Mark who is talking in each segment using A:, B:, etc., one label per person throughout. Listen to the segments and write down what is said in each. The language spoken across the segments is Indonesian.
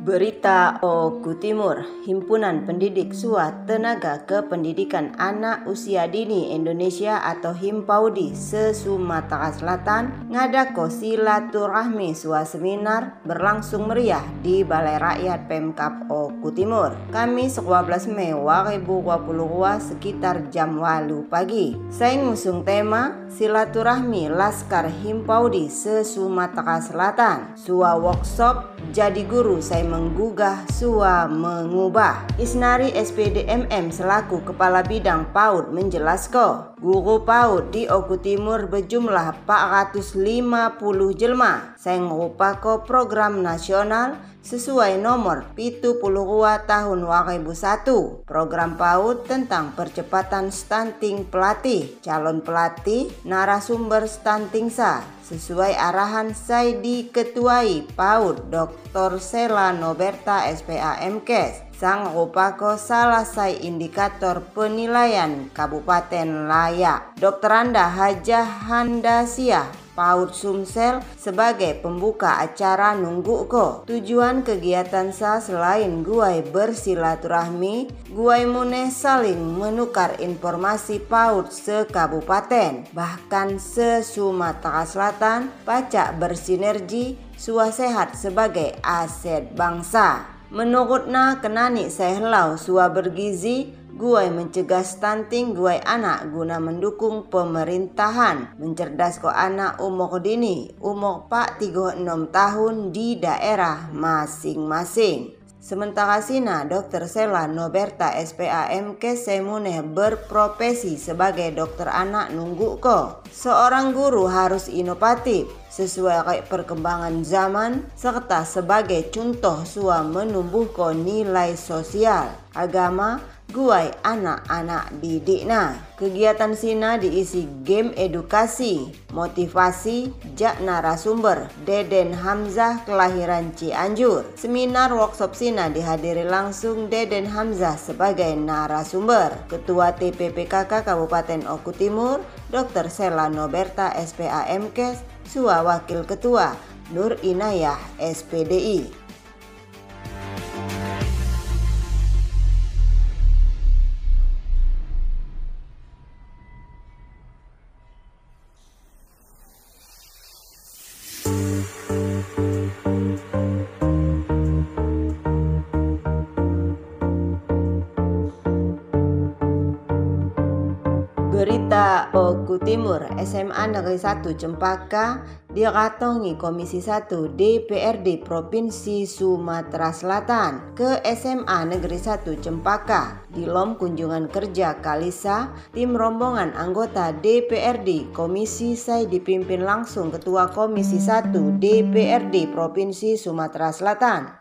A: Berita Oku Timur, Himpunan Pendidik SUA Tenaga Kependidikan Anak Usia Dini Indonesia atau Himpaudi se Sumatera Selatan ngadako silaturahmi SUA seminar berlangsung meriah di Balai Rakyat Pemkap Oku Timur. Kamis 12 Mei 2022 sekitar jam walu pagi. Saya ngusung tema silaturahmi Laskar Himpaudi se Sumatera Selatan. SUA workshop jadi guru saya menggugah sua mengubah. Isnari SPDMM selaku Kepala Bidang PAUD menjelaskan, guru PAUD di Oku Timur berjumlah 450 jelma. Saya ngupako program nasional sesuai nomor pitu puluh tahun 2001 program PAUD tentang percepatan stunting pelatih calon pelatih narasumber stunting sa sesuai arahan saya diketuai PAUD Dr. Sela Noberta SPA MKes sang rupako salah saya indikator penilaian Kabupaten Layak. Dr. Anda Hajah Handasia PAUD Sumsel sebagai pembuka acara nunggu ko. Tujuan kegiatan sa selain guai bersilaturahmi, guai muneh saling menukar informasi PAUD se-kabupaten, bahkan se-Sumatera Selatan, pacak bersinergi, sua sehat sebagai aset bangsa. Menurutna kenani sehlau sua bergizi Guai mencegah stunting guai anak guna mendukung pemerintahan mencerdas ko anak umur dini umur 36 tahun di daerah masing-masing. Sementara Sina, Dr. Sela Noberta SPAM Kesemune berprofesi sebagai dokter anak nunggu ko. Seorang guru harus inovatif, sesuai perkembangan zaman, serta sebagai contoh sua menumbuh ko nilai sosial, agama, guai anak-anak didikna. Kegiatan Sina diisi game edukasi, motivasi, jak narasumber, Deden Hamzah kelahiran Cianjur. Seminar workshop Sina dihadiri langsung Deden Hamzah sebagai narasumber. Ketua TPPKK Kabupaten Oku Timur, Dr. Sela Noberta SPA MKes, Sua Wakil Ketua, Nur Inayah SPDI. Oku Timur SMA Negeri 1 Cempaka diratongi Komisi 1 DPRD Provinsi Sumatera Selatan ke SMA Negeri 1 Cempaka. Di lom kunjungan kerja Kalisa tim rombongan anggota DPRD Komisi saya dipimpin langsung Ketua Komisi 1 DPRD Provinsi Sumatera Selatan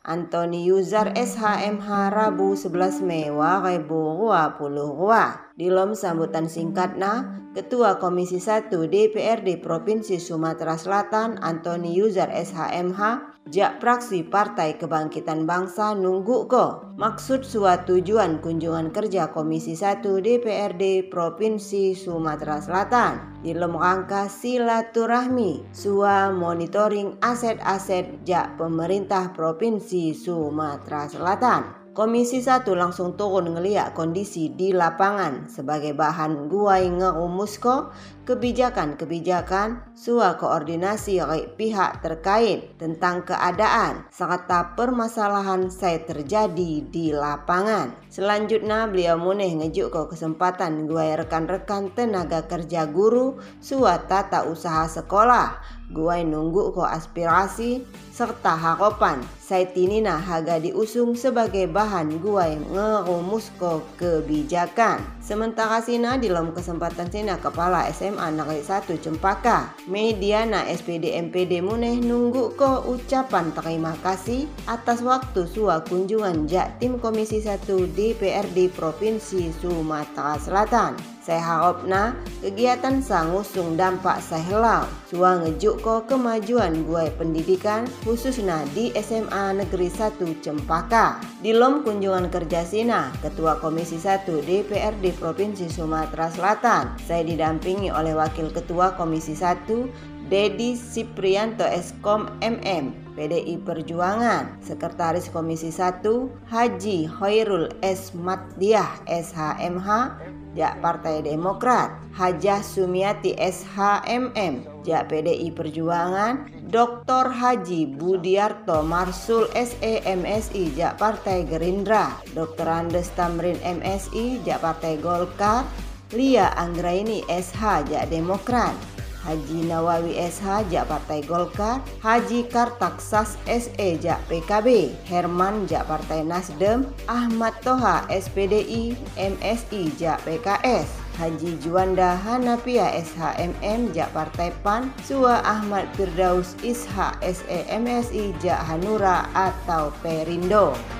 A: Antoni Yuzar SHMH Rabu 11 Mei 2022 di lom sambutan singkatna, Ketua Komisi 1 DPRD Provinsi Sumatera Selatan Antoni Yuzar SHMH Jak praksi Partai Kebangkitan Bangsa nunggu ko. Maksud suatu tujuan kunjungan kerja Komisi 1 DPRD Provinsi Sumatera Selatan di rangka silaturahmi sua monitoring aset-aset jak pemerintah Provinsi Sumatera Selatan. Komisi 1 langsung turun ngeliat kondisi di lapangan sebagai bahan guai ngerumusko kebijakan-kebijakan sua koordinasi oleh pihak terkait tentang keadaan serta permasalahan saya terjadi di lapangan. Selanjutnya beliau muneh ngejuk ke kesempatan gue rekan-rekan tenaga kerja guru sua tata usaha sekolah Gue nunggu kok aspirasi serta harapan Saitinina haga diusung sebagai bahan gue ngerumus ko kebijakan. Sementara Sina di dalam kesempatan Sina Kepala SMA Negeri 1 Cempaka, Mediana SPD MPD Muneh nunggu ko ucapan terima kasih atas waktu sua kunjungan jak tim Komisi 1 DPRD Provinsi Sumatera Selatan. Saya kegiatan sang usung dampak saya Sua ngejuk ko kemajuan gue pendidikan khususnya di SMA Negeri 1 Cempaka. Di lom kunjungan kerja Sina, Ketua Komisi 1 DPRD Provinsi Sumatera Selatan, saya didampingi oleh Wakil Ketua Komisi 1 Dedi Siprianto Eskom MM PDI Perjuangan, Sekretaris Komisi 1 Haji Hoirul S. Matdiah SHMH, Jak Partai Demokrat, Hajah Sumiati SHMM, Jak PDI Perjuangan, Dr. Haji Budiarto Marsul SEMSI, Jak Partai Gerindra, Dr. Andes Tamrin MSI, Jak Partai Golkar, Lia Anggraini SH, Jak Demokrat, Haji Nawawi SH Jak Partai Golkar, Haji Kartaksas SE Jak PKB, Herman Jak Partai Nasdem, Ahmad Toha SPDI, MSI Jak PKS, Haji Juanda Hanapia SHMM Jak Partai PAN, Sua Ahmad Firdaus Isha SEMSI Jak Hanura atau Perindo.